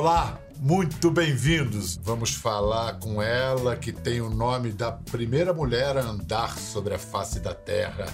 Olá, muito bem-vindos. Vamos falar com ela que tem o nome da primeira mulher a andar sobre a face da Terra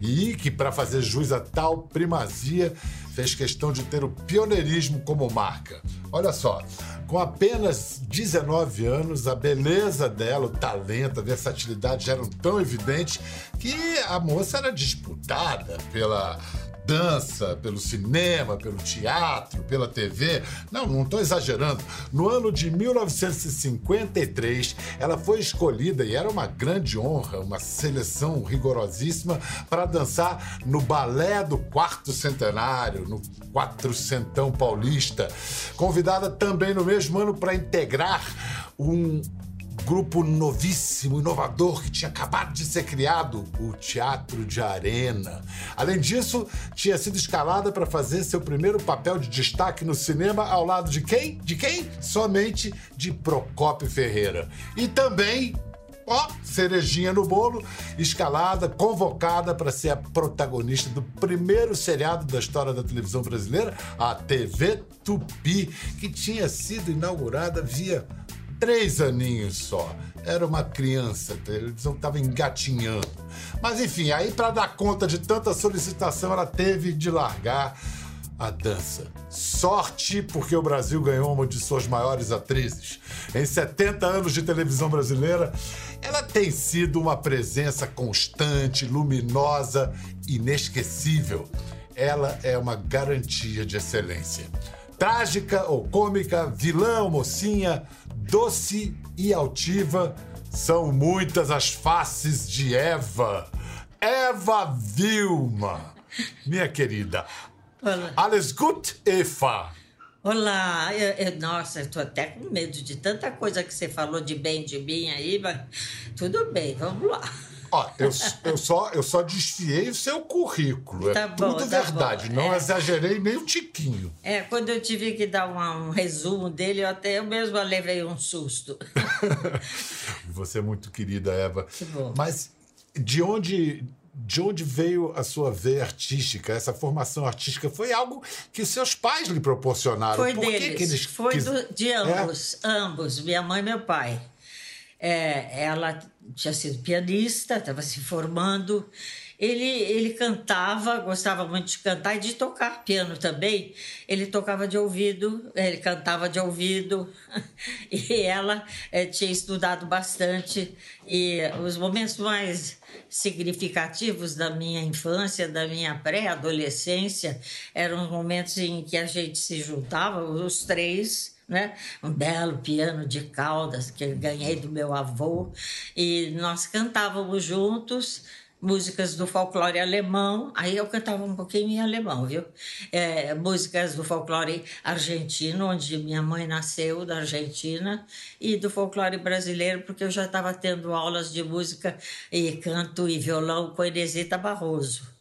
e que, para fazer jus a tal primazia, fez questão de ter o pioneirismo como marca. Olha só, com apenas 19 anos, a beleza dela, o talento, a versatilidade eram tão evidentes que a moça era disputada pela dança, pelo cinema, pelo teatro, pela TV. Não, não estou exagerando. No ano de 1953, ela foi escolhida e era uma grande honra, uma seleção rigorosíssima para dançar no balé do quarto centenário, no quatrocentão paulista. Convidada também no mesmo ano para integrar um grupo novíssimo, inovador, que tinha acabado de ser criado, o Teatro de Arena. Além disso, tinha sido escalada para fazer seu primeiro papel de destaque no cinema ao lado de quem? De quem? Somente de Procópio Ferreira. E também ó, cerejinha no bolo, escalada, convocada para ser a protagonista do primeiro seriado da história da televisão brasileira, a TV Tupi, que tinha sido inaugurada via três aninhos só. Era uma criança, a televisão estava engatinhando. Mas enfim, aí para dar conta de tanta solicitação, ela teve de largar a dança. Sorte porque o Brasil ganhou uma de suas maiores atrizes. Em 70 anos de televisão brasileira, ela tem sido uma presença constante, luminosa, inesquecível. Ela é uma garantia de excelência. Trágica ou cômica, vilã ou mocinha, doce e altiva, são muitas as faces de Eva. Eva Vilma, minha querida. Olá. Alles gut, Eva? Olá, eu, eu, nossa, eu tô até com medo de tanta coisa que você falou de bem de mim aí, mas tudo bem, vamos lá. Ó, eu, eu, só, eu só desfiei o seu currículo. É Tá bom, tudo tá verdade. bom. Não É. exagerei nem um tiquinho. É, quando eu tive que dar uma- um resumo dele, eu até eu mesma levei um susto. Você é muito querida, Eva. Que bom. Mas de onde, de onde veio a sua veia artística? Essa formação artística foi algo que os seus pais lhe proporcionaram. Foi Por deles, que eles foi do- de É? ambos, ambos, minha mãe e meu pai. É, ela tinha sido pianista, estava se formando. Ele, ele cantava, gostava muito de cantar e de tocar piano também. Ele tocava de ouvido, ele cantava de ouvido. E ela eh, tinha estudado bastante. E os momentos mais significativos da minha infância, da minha pré-adolescência, eram os momentos em que a gente se juntava, os três, né? Um belo piano de caudas que eu ganhei do meu avô e nós cantávamos juntos músicas do folclore alemão. Aí eu cantava um pouquinho em alemão, viu? É, músicas do folclore argentino, onde minha mãe nasceu, da Argentina, e do folclore brasileiro, porque eu já estava tendo aulas de música e canto e violão com Inesita Barroso.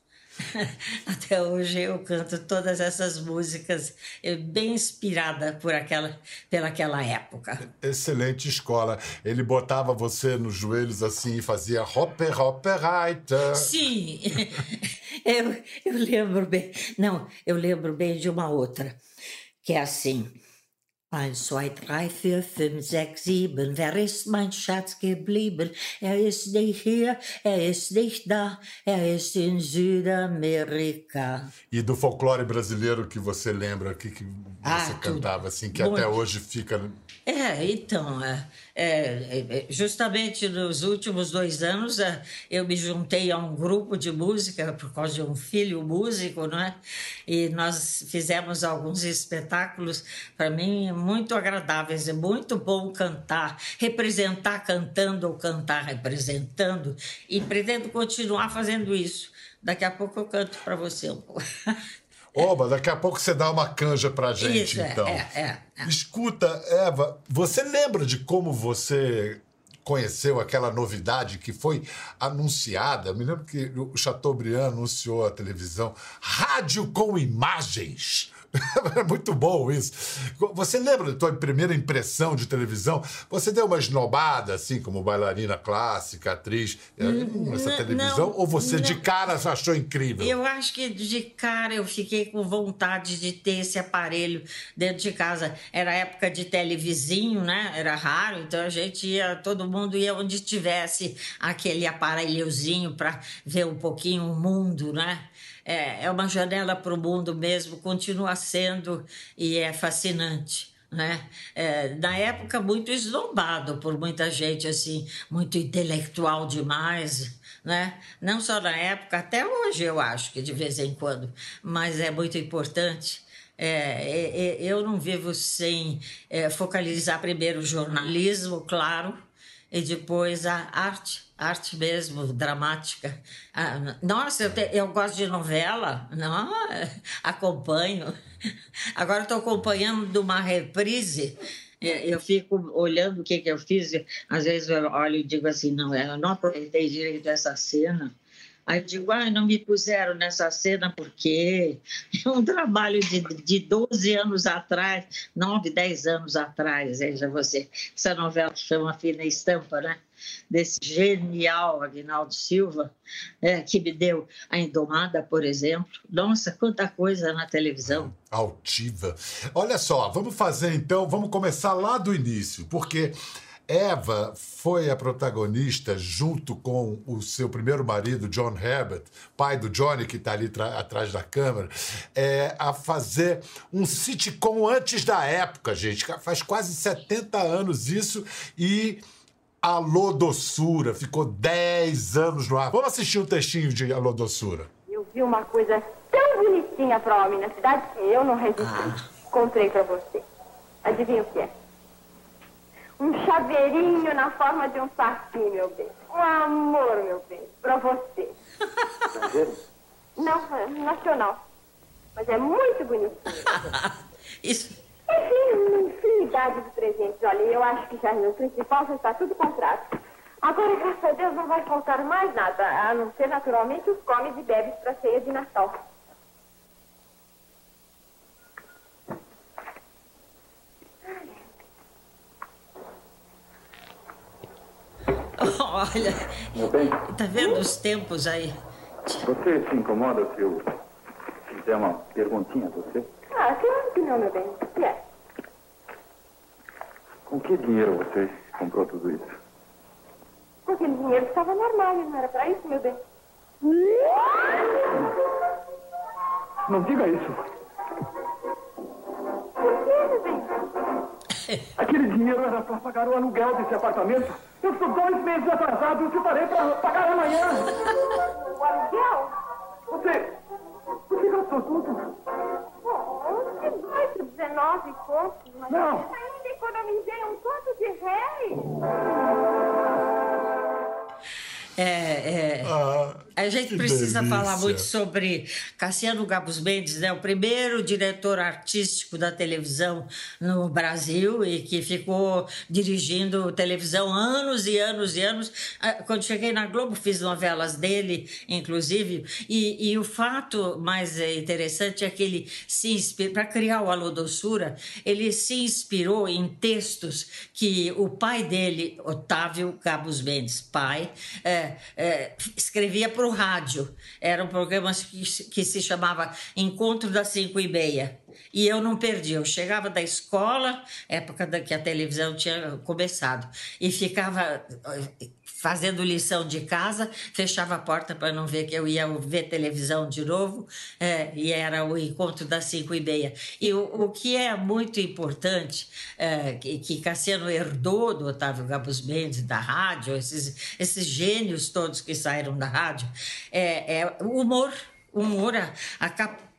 Até hoje eu canto todas essas músicas eh, bem inspirada por aquela, pelaquela época. Excelente escola. Ele botava você nos joelhos assim e fazia hopper, hopper, reiter. Sim, eu, eu lembro bem. Não, eu lembro bem de uma outra, que é assim. 1, 2, 3, 4, 5, 6, 7. Wer ist mein Schatz geblieben? Er ist nicht hier, er ist nicht da, er ist in Südamerika. E do folclore brasileiro que você lembra que, que Ah, você tudo. cantava assim, que Muito. até hoje fica. É, então, é, é, é, justamente nos últimos dois anos é, eu me juntei a um grupo de música por causa de um filho músico, não é? E nós fizemos alguns espetáculos, para mim, muito agradáveis. É muito bom cantar, representar cantando ou cantar representando, e pretendo continuar fazendo isso. Daqui a pouco eu canto para você um pouco. Oba, daqui a pouco você dá uma canja pra gente, Isso, é, então. é, é, é. Escuta, Eva, você lembra de como você conheceu aquela novidade que foi anunciada? Eu me lembro que o Chateaubriand anunciou à televisão rádio com imagens. É muito bom isso. Você lembra da tua primeira impressão de televisão? Você deu uma esnobada, assim, como bailarina clássica, atriz, eh, nessa televisão? não, ou você não. de cara achou incrível? Eu acho que de cara eu fiquei com vontade de ter esse aparelho dentro de casa. Era época de televizinho, né? Era raro, então a gente ia, todo mundo ia onde tivesse aquele aparelhozinho para ver um pouquinho o mundo, né? É, é uma janela para o mundo mesmo, continua sendo e é fascinante. Né? É, na época muito esnobado por muita gente assim muito intelectual demais né? não só na época até hoje eu acho que de vez em quando mas é muito importante é, é, é, eu não vivo sem é, focalizar primeiro o jornalismo claro e depois a arte, arte mesmo, dramática. Ah, nossa, eu, te, eu gosto de novela, não, acompanho. Agora estou acompanhando uma reprise. Eu fico olhando o que, que eu fiz, às vezes eu olho e digo assim, não, eu não aproveitei direito essa cena. Aí eu digo, ah, não me puseram nessa cena porque é um trabalho de, de 12 anos atrás, 9, 10 anos atrás, veja você. Essa novela chama Fina Estampa, né? Desse genial Agnaldo Silva, é, que me deu a Indomada, por exemplo. Nossa, quanta coisa na televisão. Altiva. Olha só, vamos fazer então, vamos começar lá do início, porque Eva foi a protagonista, junto com o seu primeiro marido, John Herbert, pai do Johnny, que está ali atrás da câmera, é, a fazer um sitcom antes da época, gente. Faz quase 70 anos isso e. Alô Doçura, ficou 10 anos no ar. Vamos assistir um textinho de Alô Doçura. Eu vi uma coisa tão bonitinha para homem na cidade que eu não resisti. Ah. Comprei para você. Adivinha o que é? Um chaveirinho na forma de um saci, meu bem. Um amor, meu bem, pra você. Estrangeiro? Não, é nacional. Mas é muito bonitinho. Isso. Enfim, uma infinidade de presentes. Olha, eu acho que já no principal já está tudo comprado. Agora, graças a Deus, não vai faltar mais nada, a não ser naturalmente os comes e bebes para a ceia de Natal. Olha, tá vendo os tempos aí? Você se incomoda se eu fizer uma perguntinha a você? Ah, claro que não, meu bem. O que é? Com que dinheiro você comprou tudo isso? Com aquele dinheiro que estava no armário, não era para isso, meu bem? Não diga isso. Aquele dinheiro era para pagar o aluguel desse apartamento. Eu estou dois meses atrasado e eu parei para pagar amanhã. O aluguel? Você. Você gastou tudo? Que baixo, 19 contos. Mas Não. ainda economizei um a gente que precisa delícia. falar muito sobre Cassiano Gabos Mendes, né, o primeiro diretor artístico da televisão no Brasil e que ficou dirigindo televisão anos e anos e anos. Ah, Quando cheguei na Globo, fiz novelas dele, inclusive, e, e o fato mais eh, interessante é que ele se inspirou, para criar o Alô Doçura, ele se inspirou em textos que o pai dele, Otávio Gabos Mendes, pai, eh, eh, escrevia para rádio. Era um programa que, que se chamava Encontro das Cinco e Meia. E eu não perdi. Eu chegava da escola, época da que a televisão tinha começado, e ficava eh, fazendo lição de casa, fechava a porta para não ver que eu ia ver televisão de novo, eh, e era o encontro das cinco e meia. E o, o que é muito importante, eh, que, que Cassiano herdou do Otávio Gabos Mendes, da rádio, esses, esses gênios todos que saíram da rádio, é, é o humor, humor, a capacidade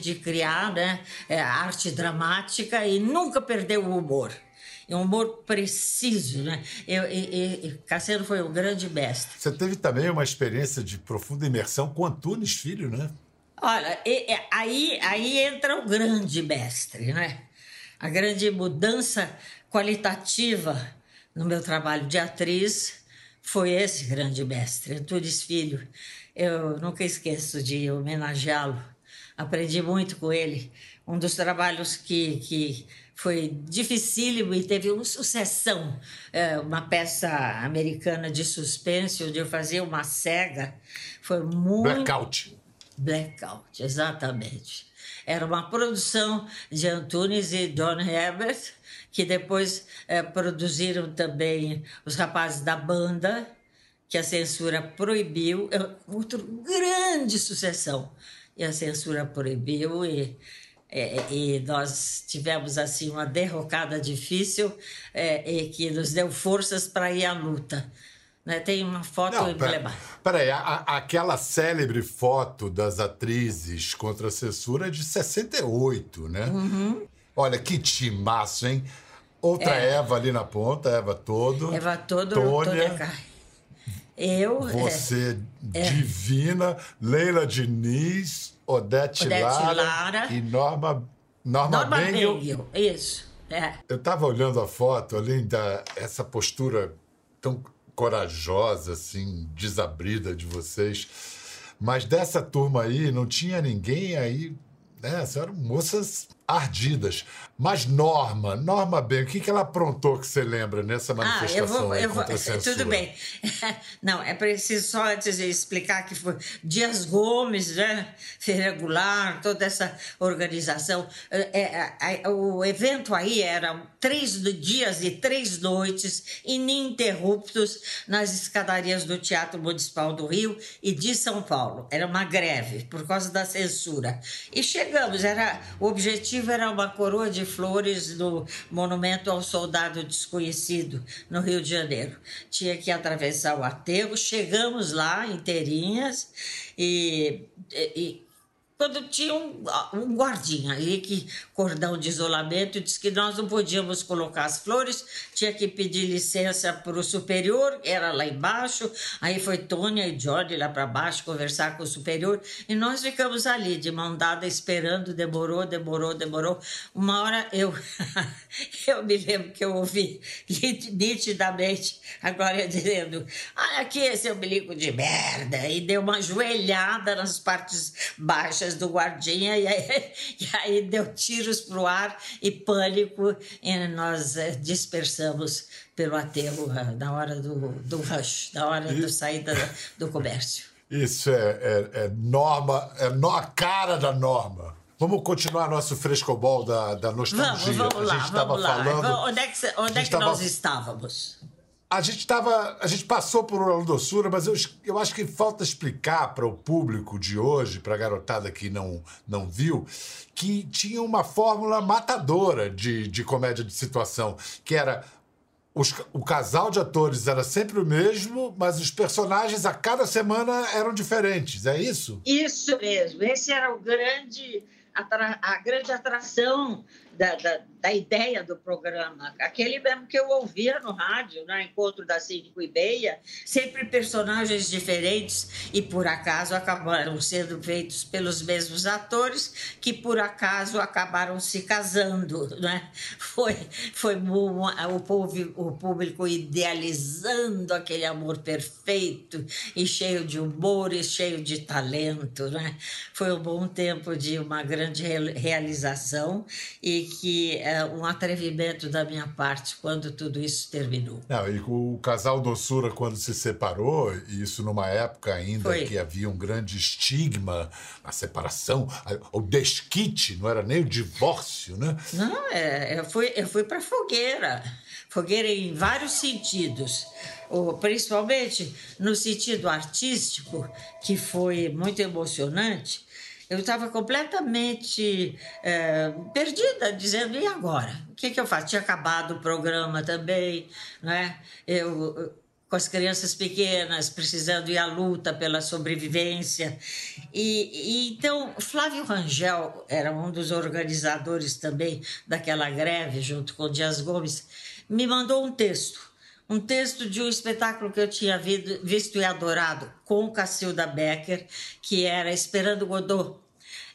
de criar né, é, arte dramática e nunca perdeu o humor. É um humor preciso, né? Eu, Cassiano foi um grande mestre. Você teve também uma experiência de profunda imersão com Antunes Filho, né? Olha, e, e, aí, aí entra o grande mestre, né? A grande mudança qualitativa no meu trabalho de atriz foi esse grande mestre, Antunes Filho. Eu nunca esqueço de homenageá-lo Aprendi muito com ele. Um dos trabalhos que, que foi dificílimo e teve uma sucessão. É, uma peça americana de suspense, onde eu fazia uma cega. Foi muito. Blackout. Blackout, exatamente. Era uma produção de Antunes e Don Herbert, que depois é, produziram também os rapazes da banda, que a censura proibiu. É outra grande sucessão. E a censura proibiu e é, e nós tivemos assim uma derrocada difícil é, e que nos deu forças para ir à luta. Né? Tem uma foto Não, emblemática. Peraí, aquela célebre foto das atrizes contra a censura é de 68, né? Uhum. Olha que timaço, hein? Outra é. Eva ali na ponta, Eva Todo. Eva Todo, Tônia. Tônia eu. É. Você é, divina, Leila Diniz. Odete, Odete Lara, Lara, e Norma, Norma, Norma Bengel. Bengel. Isso. É. Eu estava olhando a foto, além da essa postura tão corajosa, assim, desabrida de vocês, mas dessa turma aí não tinha ninguém aí, né? Eram moças ardidas. Mas Norma, Norma bem, o que, que ela aprontou que você lembra nessa manifestação ah, eu vou, eu vou, Tudo bem. Não, é preciso só antes de explicar que foi Dias Gomes, né? Regular, toda essa organização. É, é, o evento aí era três dias e três noites ininterruptos nas escadarias do Teatro Municipal do Rio e de São Paulo. Era uma greve por causa da censura. E chegamos, era o objetivo objetivo era uma coroa de flores no Monumento ao Soldado Desconhecido, no Rio de Janeiro. Tinha que atravessar o aterro, chegamos lá inteirinhas e, e quando tinha um, um guardinha ali, que cordão de isolamento, disse que nós não podíamos colocar as flores, tinha que pedir licença para o superior, era lá embaixo. Aí foi Tônia e Jorge lá para baixo conversar com o superior e nós ficamos ali de mão dada esperando. Demorou, demorou, demorou. Uma hora eu, eu me lembro que eu ouvi nitidamente agora dizendo: Olha aqui esse umbilico de merda, e deu uma joelhada nas partes baixas do guardinha e aí, e aí deu tiros para o ar e pânico e nós eh, dispersamos pelo aterro na hora do, do rush, na hora da saída do comércio. Isso é, é, é norma, é no, a cara da norma. Vamos continuar nosso frescobol da, da nostalgia. Vamos, vamos lá, a gente vamos lá. Falando, onde é que, onde é que tava... nós estávamos? A gente tava, a gente passou por uma doçura, mas eu, eu acho que falta explicar para o público de hoje, para a garotada que não, não viu, que tinha uma fórmula matadora de, de comédia de situação, que era os, o casal de atores era sempre o mesmo, mas os personagens a cada semana eram diferentes. É isso? Isso mesmo. Esse era o grande a grande atração da, da, da, ideia do programa, aquele mesmo que eu ouvia no rádio, no né? encontro das cinco e meia, sempre personagens diferentes e por acaso acabaram sendo feitos pelos mesmos atores que por acaso acabaram se casando, né? Foi, foi o, povo, o público idealizando aquele amor perfeito e cheio de humor e cheio de talento, né? Foi um bom tempo de uma grande realização e que é um atrevimento da minha parte quando tudo isso terminou. Não, e o casal doçura quando se separou, e isso numa época ainda Foi. que havia um grande estigma na separação, o desquite, não era nem o divórcio, né? Não, é, eu fui, eu fui para fogueira. Fogueira em vários sentidos, principalmente no sentido artístico, que foi muito emocionante, eu estava completamente é, perdida, dizendo, e agora? O que, que eu faço? Tinha acabado o programa também, né? Eu, com as crianças pequenas, precisando ir à luta pela sobrevivência. E, e, então, Flávio Rangel era um dos organizadores também daquela greve, junto com Dias Gomes, me mandou um texto um texto de um espetáculo que eu tinha visto e adorado com Cacilda Becker, que era Esperando Godot.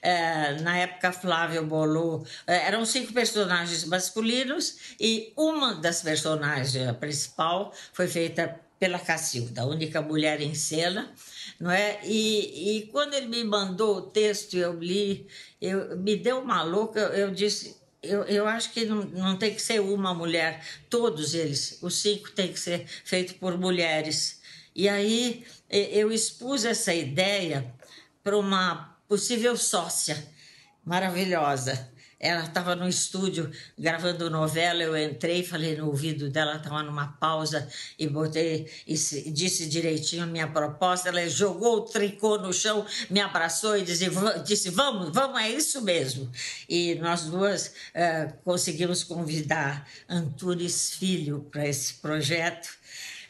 É, na época, Flávio bolou. É, eram cinco personagens masculinos e uma das personagens principal foi feita pela Cacilda, a única mulher em cena, não é? E, e quando ele me mandou o texto, eu li, eu, me deu uma louca, eu disse, eu, eu acho que não, não tem que ser uma mulher, todos eles, os cinco tem que ser feito por mulheres. E aí eu expus essa ideia para uma possível sócia maravilhosa. Ela estava no estúdio gravando novela, eu entrei, falei no ouvido dela, estava numa pausa e botei e disse direitinho a minha proposta. Ela jogou o tricô no chão, me abraçou e disse, disse vamos, vamos, é isso mesmo. E nós duas uh, conseguimos convidar Antunes Filho para esse projeto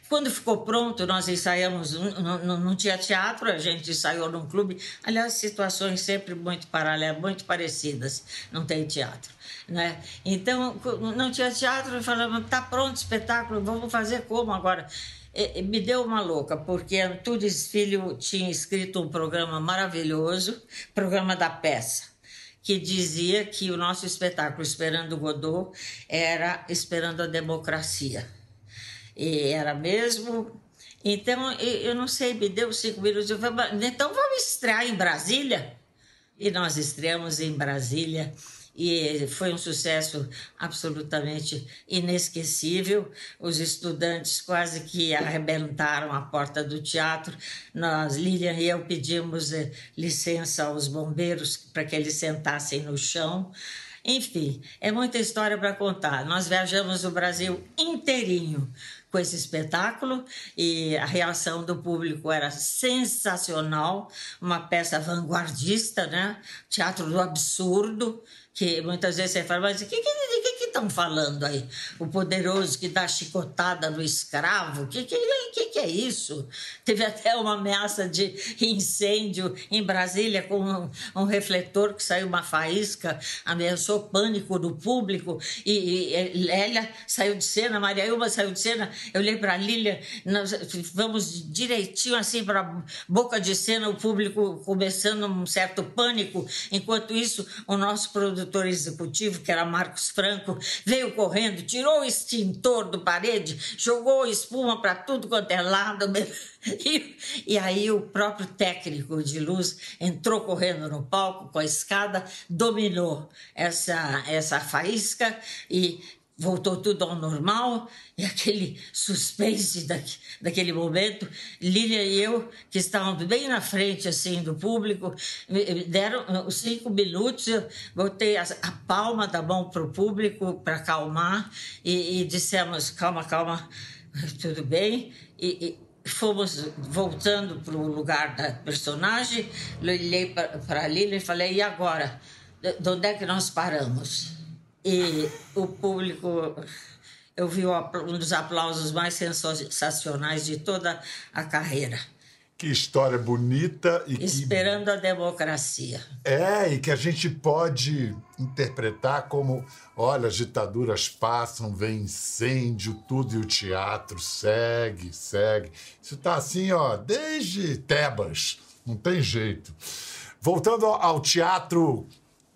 quando ficou pronto, nós ensaiamos, não, tinha teatro, a gente ensaiou num clube. Aliás, situações sempre muito paralelas, muito parecidas, não tem teatro. Né? Então, não tinha teatro, falamos, tá pronto o espetáculo, vamos fazer como agora? E, me deu uma louca, porque Antunes Filho tinha escrito um programa maravilhoso, programa da peça que dizia que o nosso espetáculo Esperando Godot era Esperando a Democracia. E era mesmo. Então, eu não sei, me deu cinco minutos. Eu falei, então vamos estrear em Brasília? E nós estreamos em Brasília e foi um sucesso absolutamente inesquecível. Os estudantes quase que arrebentaram a porta do teatro. Nós, Lilian e eu, pedimos eh, licença aos bombeiros para que eles sentassem no chão. Enfim, é muita história para contar. Nós viajamos o Brasil inteirinho com esse espetáculo e a reação do público era sensacional, uma peça vanguardista, né? Teatro do absurdo, que muitas vezes você fala, mas o que, que, que, estão falando aí? O poderoso que dá chicotada no escravo? O que, que, que, que é isso? Teve até uma ameaça de incêndio em Brasília com um, um refletor que saiu uma faísca, ameaçou pânico do público e, e Lélia saiu de cena, Maria Ilma saiu de cena. Eu olhei para Lília, nós vamos direitinho assim para boca de cena, o público começando um certo pânico. Enquanto isso, o nosso produtor executivo, que era Marcos Franco, veio correndo, tirou o extintor do parede, jogou espuma para tudo quanto é lado. E, e aí o próprio técnico de luz entrou correndo no palco com a escada, dominou essa, essa faísca e voltou tudo ao normal e aquele suspense da, daquele momento, Lília e eu, que estávamos bem na frente assim do público, deram os cinco minutos, eu botei a, a palma da mão para o público para acalmar e, e, dissemos, calma, calma, tudo bem, e, e fomos voltando para o lugar da personagem, olhei para a Lília e falei, e agora? De onde é que nós paramos? E o público, eu vi um dos aplausos mais sensacionais de toda a carreira. Que história bonita e Esperando que... a democracia. É, e que a gente pode interpretar como: olha, as ditaduras passam, vem incêndio, tudo e o teatro segue, segue. Isso está assim, ó, desde Tebas, não tem jeito. Voltando ao teatro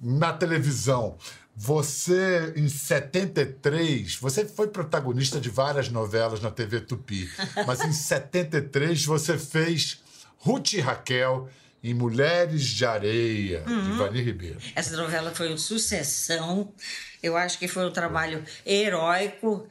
na televisão. Você, em 73, você foi protagonista de várias novelas na TV Tupi, mas em 73 você fez Ruth e Raquel em Mulheres de Areia, uhum. de Vani Ribeiro. Essa novela foi uma sucessão. Eu acho que foi um trabalho heróico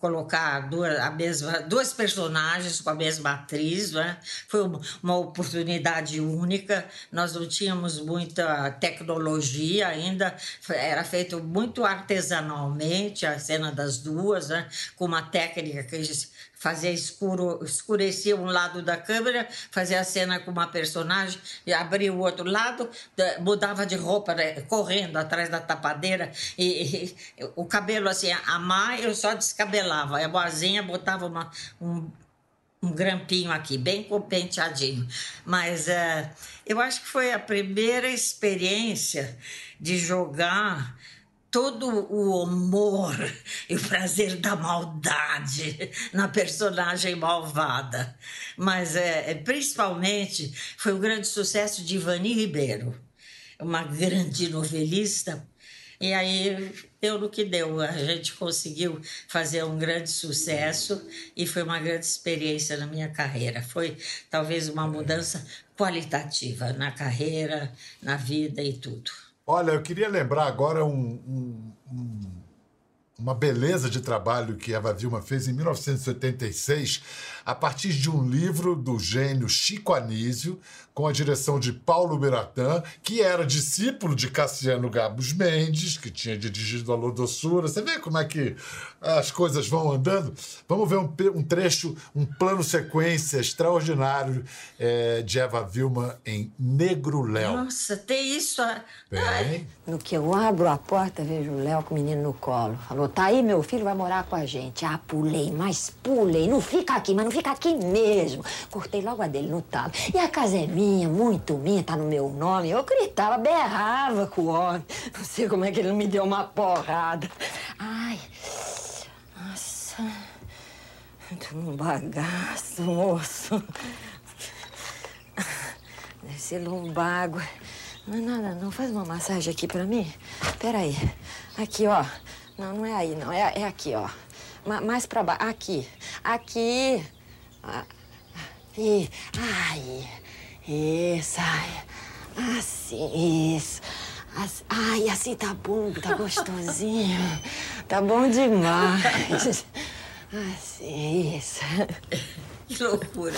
colocar duas, a mesma, duas personagens com a mesma atriz. Né? Foi uma, uma oportunidade única. Nós não tínhamos muita tecnologia ainda. Era feito muito artesanalmente a cena das duas, né? com uma técnica que fazia escuro, escurecia um lado da câmera, fazia a cena com uma personagem, e abria o outro lado, mudava de roupa, né, correndo atrás da tapadeira, e, e, o cabelo assim, a eu só descabelava, a boazinha botava uma, um, um grampinho aqui, bem penteadinho. Mas uh, eu acho que foi a primeira experiência de jogar todo o humor e o prazer da maldade na personagem malvada. Mas é, principalmente foi o grande sucesso de Ivani Ribeiro, uma grande novelista E aí deu no que deu. A gente conseguiu fazer um grande sucesso e foi uma grande experiência na minha carreira. Foi talvez uma mudança qualitativa na carreira, na vida e tudo. Olha, eu queria lembrar agora um, um, um, uma beleza de trabalho que Eva Vilma fez em 1986, a partir de um livro do gênio Chico Anísio, com a direção de Paulo Biratã, que era discípulo de Cassiano Gabos Mendes, que tinha dirigido a Lodossura. Você vê como é que as coisas vão andando? Vamos ver um, um trecho, um plano sequência extraordinário é, de Eva Vilma em Negro Léo. Nossa, tem isso. Tem. No que eu abro a porta, vejo o Léo com o menino no colo. Falou, tá aí, meu filho vai morar com a gente. Ah, pulei, mas pulei. Não fica aqui, mas não fica aqui mesmo. Cortei logo a dele no talo. E a casa é minha, muito minha, tá no meu nome. Eu gritava, berrava com o homem. Não sei como é que ele me deu uma porrada. Ai, nossa. Tô num bagaço, moço. Deve ser lumbago. Não é nada, não. Faz uma massagem aqui pra mim. Pera aí. Aqui, ó. Não, não é aí, não. É, é aqui, ó. Ma mais pra baixo. Aqui. Aqui. Ah, e, ai. Isso, ai. Assim, isso. Assim, ai, assim tá bom, tá gostosinho. Tá bom demais. Assim, isso. Que loucura.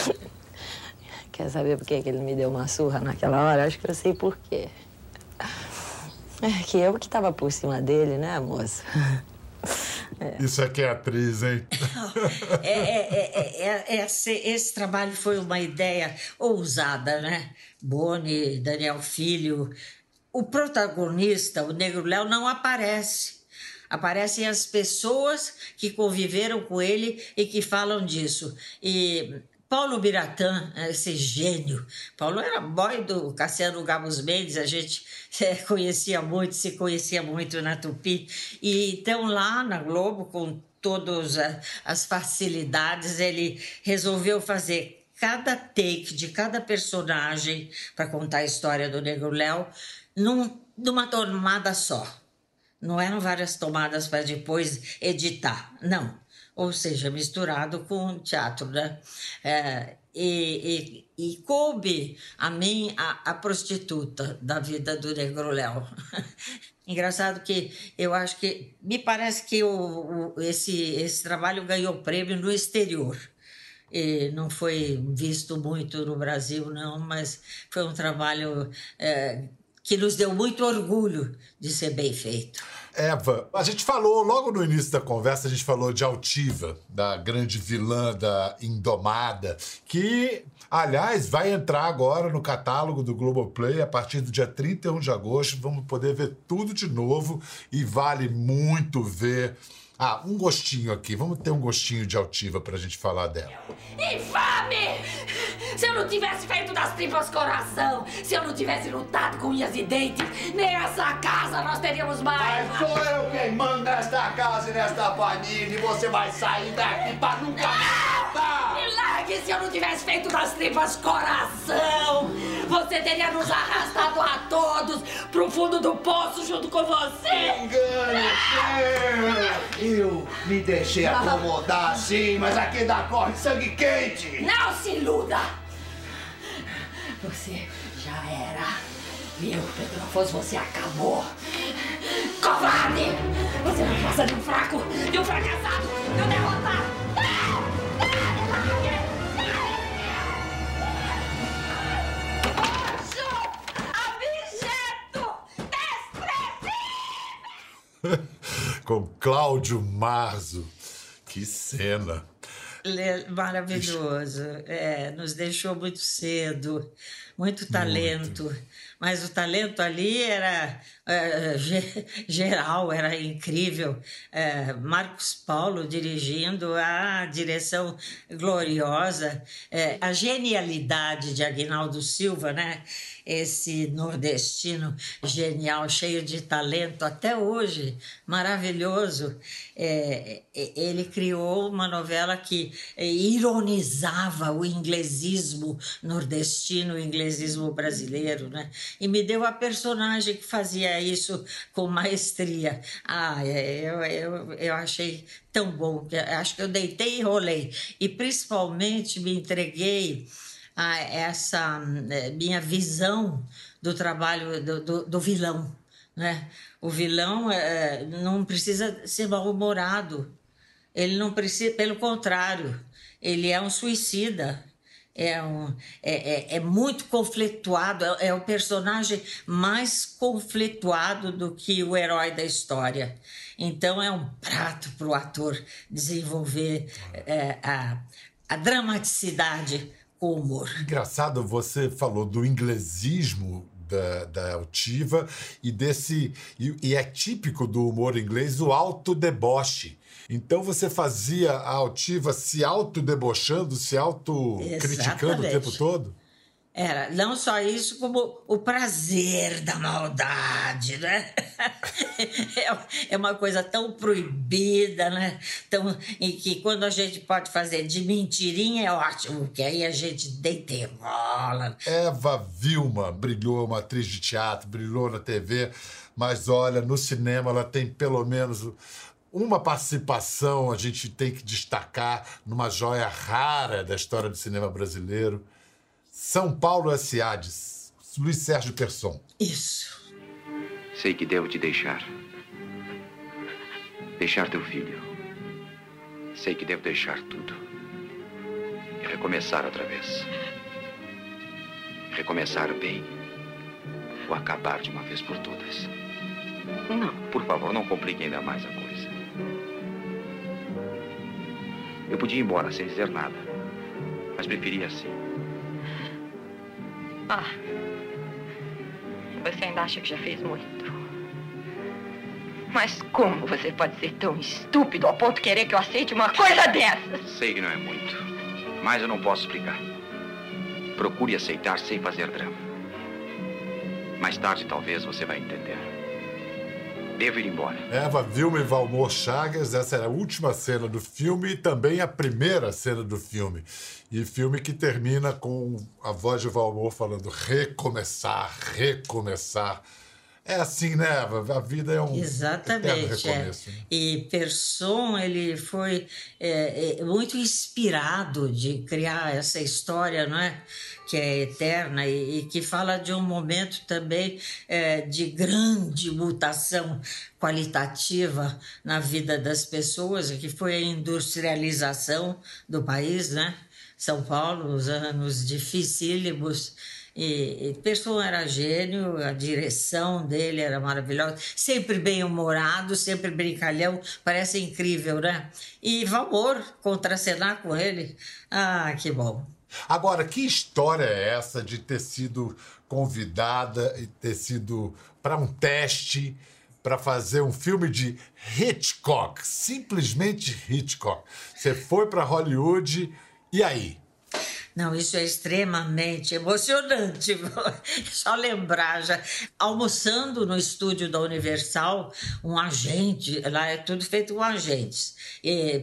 Quer saber por que ele me deu uma surra naquela hora? Acho que eu sei por quê. É que eu que tava por cima dele, né, moça? É. Isso aqui é atriz, hein? É, é, é, esse, esse, trabalho foi uma ideia ousada, né? Boni, Daniel Filho. O protagonista, o Negro Léo, não aparece. Aparecem as pessoas que conviveram com ele e que falam disso. E Paulo Biratã, esse gênio. Paulo era boy do Cassiano Gabos Mendes, a gente é, conhecia muito, se conhecia muito na Tupi. E então lá na Globo, com todas as facilidades, ele resolveu fazer cada take de cada personagem para contar a história do Negro Léo num, numa tomada só. Não eram várias tomadas para depois editar, não ou seja, misturado com teatro, né? É, e, e, e, coube a mim a, a prostituta da vida do Negro Léo. Engraçado que eu acho que me parece que o, o, esse, esse trabalho ganhou prêmio no exterior. E não foi visto muito no Brasil, não, mas foi um trabalho é, que nos deu muito orgulho de ser bem feito. Eva, a gente falou logo no início da conversa, a gente falou de Altiva, da grande vilã da Indomada, que, aliás, vai entrar agora no catálogo do Globoplay a partir do dia 31 de agosto. Vamos poder ver tudo de novo e vale muito ver ah, um gostinho aqui. Vamos ter um gostinho de altiva pra gente falar dela. Infame! Se eu não tivesse feito das tripas coração, se eu não tivesse lutado com unhas e dentes, nem essa casa nós teríamos mais. Mas sou eu quem manda nesta casa e nesta família e você vai sair daqui pra nunca mais largue se eu não tivesse feito das tripas coração! Você teria nos arrastado a todos pro fundo do poço junto com você! Engano Eu me deixei acomodar sim, mas aqui ainda corre sangue quente! Não se iluda! Você já era. Meu, Pedro Afonso, você acabou! Covarde! Você não passa de um fraco, de um fracassado, de um derrotado! com Cláudio Marzo. Que cena! Maravilhoso. É, nos deixou muito cedo, muito talento. Muito. Mas o talento ali era é, geral, era incrível. É, Marcos Paulo dirigindo, a direção gloriosa, é, a genialidade de Aguinaldo Silva, né? esse nordestino genial, cheio de talento até hoje, maravilhoso. Ele criou uma novela que ironizava o inglesismo nordestino, o inglês inglesismo brasileiro, né? E me deu a personagem que fazia isso com maestria. Ah, é, eu, eu, eu achei tão bom, acho que eu deitei e rolei. E principalmente me entreguei a essa eh, minha visão do trabalho do, do, do vilão, né? O vilão é, não precisa ser mal-humorado, ele não precisa, pelo contrário, ele é um suicida. É, um, é, é, é muito conflituado, é, é, o personagem mais conflituado do que o herói da história. Então é um prato para o ator desenvolver é, a, a dramaticidade com humor. Engraçado, você falou do inglesismo da, da altiva e desse. E, e, é típico do humor inglês o alto deboche. Então você fazia a altiva se autodebochando, se autocriticando o tempo todo? Era não só isso, como o prazer da maldade, né? É, é uma coisa tão proibida, né? Tão, e que quando a gente pode fazer de mentirinha é ótimo, porque aí a gente deita e rola. Eva Vilma brilhou, uma atriz de teatro, brilhou na TV, mas olha, no cinema ela tem pelo menos uma participação a gente tem que destacar numa joia rara da história do cinema brasileiro. São Paulo S.A. Luiz Sérgio Persson. Isso. Sei que devo te deixar. Deixar teu filho. Sei que devo deixar tudo. E recomeçar outra vez. Recomeçar bem. Ou acabar de uma vez por todas. Não, por favor, não complique ainda mais a coisa. Eu podia ir embora sem dizer nada. Mas preferia assim. Ah. Você ainda acha que já fez muito? Mas como você pode ser tão estúpido ao ponto de querer que eu aceite uma coisa dessa? Sei que não é muito, mas eu não posso explicar. Procure aceitar sem fazer drama. Mais tarde, talvez, você vai entender. Devo ir embora. Eva Vilma e Valmor Chagas, essa era a última cena do filme e também a primeira cena do filme. E filme que termina com a voz de Valmor falando recomeçar, recomeçar. É assim, né, Eva? A vida é um Exatamente. É. Né? E Persson, ele foi é, é, muito inspirado de criar essa história, não é? que é eterna e, e que fala de um momento também é, de grande mutação qualitativa na vida das pessoas, que foi a industrialização do país, né? São Paulo, os anos dificílimos. E, e Pessoa era gênio, a direção dele era maravilhosa, sempre bem-humorado, sempre brincalhão, parece incrível, né? E Valmor, contracenar com ele, ah, que bom. Agora, que história é essa de ter sido convidada e ter sido para um teste para fazer um filme de Hitchcock, simplesmente Hitchcock? Você foi para Hollywood e aí? Não, isso é extremamente emocionante. Só lembrar, já almoçando no estúdio da Universal, um agente, lá é tudo feito com agentes,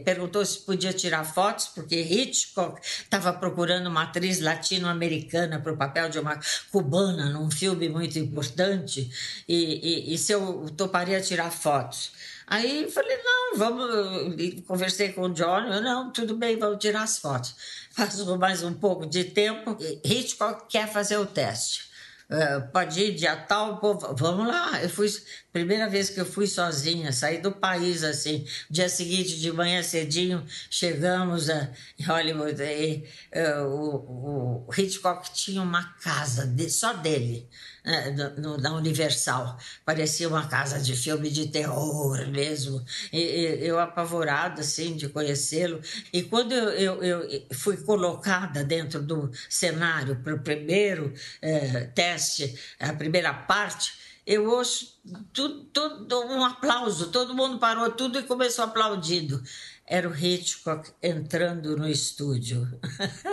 perguntou se podia tirar fotos, porque Hitchcock estava procurando uma atriz latino-americana para o papel de uma cubana num filme muito importante, e, e, e se eu toparia tirar fotos. Aí falei, não, vamos. Conversei com o John, eu, não, tudo bem, vamos tirar as fotos. Passou mais um pouco de tempo, Hitchcock quer fazer o teste. Uh, pode ir dia tal, pô, vamos lá. Eu fui, primeira vez que eu fui sozinha, saí do país assim. Dia seguinte, de manhã cedinho, chegamos a Hollywood. E, uh, o, o Hitchcock tinha uma casa de, só dele né, no, na Universal. Parecia uma casa de filme de terror mesmo. E, e eu apavorada, assim, de conhecê-lo. E quando eu, eu, eu, fui colocada dentro do cenário para o primeiro eh, teste, a primeira parte, eu ouço tudo, tudo, um aplauso, todo mundo parou tudo e começou aplaudindo era o Hitchcock entrando no estúdio.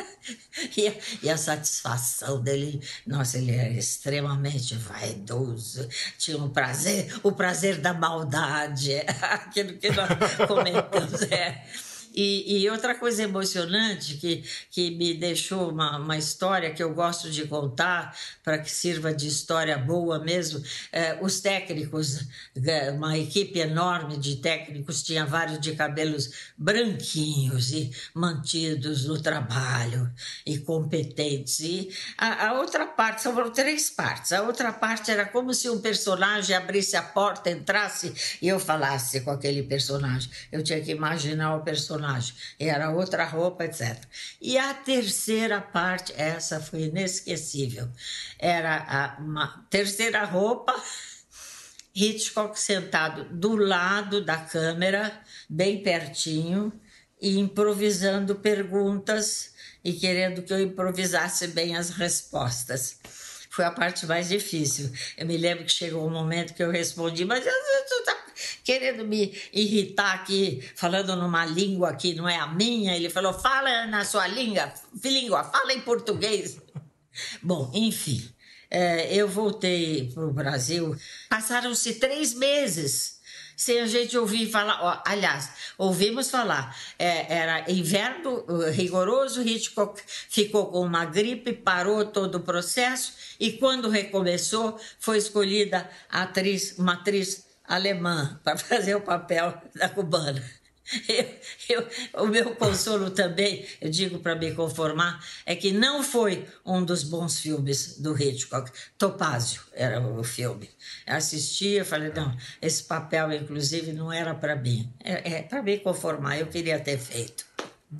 e, a, e, a, satisfação dele, nossa, ele era extremamente vaidoso, tinha um prazer, o prazer da maldade, aquilo que nós comentamos. É. E, e, outra coisa emocionante que, que me deixou uma, uma história que eu gosto de contar, para que sirva de história boa mesmo, é, os técnicos, é, uma equipe enorme de técnicos, tinha vários de cabelos branquinhos e mantidos no trabalho e competentes. E a, a outra parte, são três partes. A outra parte era como se um personagem abrisse a porta, entrasse e eu falasse com aquele personagem. Eu tinha que imaginar o personagem. Era outra roupa, etc. E a terceira parte, essa foi inesquecível. Era uma terceira roupa. Hitchcock sentado do lado da câmera, bem pertinho, e improvisando perguntas e querendo que eu improvisasse bem as respostas foi a parte mais difícil. Eu me lembro que chegou um momento que eu respondi, mas tu querendo me irritar aqui, falando numa língua que não é a minha. Ele falou, fala na sua língua, língua, fala em português. Bom, enfim, é, eu voltei para o Brasil. Passaram-se três meses sem a gente ouvir falar. Aliás, ouvimos falar, é, era inverno rigoroso, Hitchcock ficou com uma gripe, parou todo o processo e quando recomeçou, foi escolhida a atriz, uma atriz alemã para fazer o papel da cubana. Eu, eu, o meu consolo também, eu digo para me conformar, é que não foi um dos bons filmes do Hitchcock. Topázio era o filme. Eu assisti, eu falei, não, esse papel, inclusive, não era para mim. É, é para me conformar, eu queria ter feito.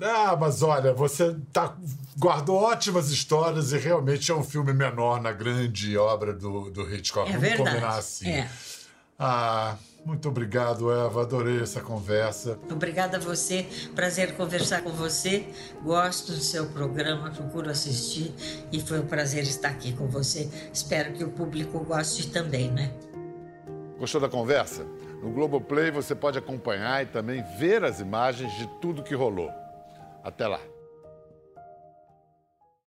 Ah, mas olha, você tá, guardou ótimas histórias e realmente é um filme menor na grande obra do, do Hitchcock. É Vamos verdade. combinar assim. É. Ah, muito obrigado, Eva. Adorei essa conversa. Obrigada a você. Prazer conversar com você. Gosto do seu programa, procuro assistir e foi um prazer estar aqui com você. Espero que o público goste também, né? Gostou da conversa? No Globoplay você pode acompanhar e também ver as imagens de tudo que rolou. Até lá.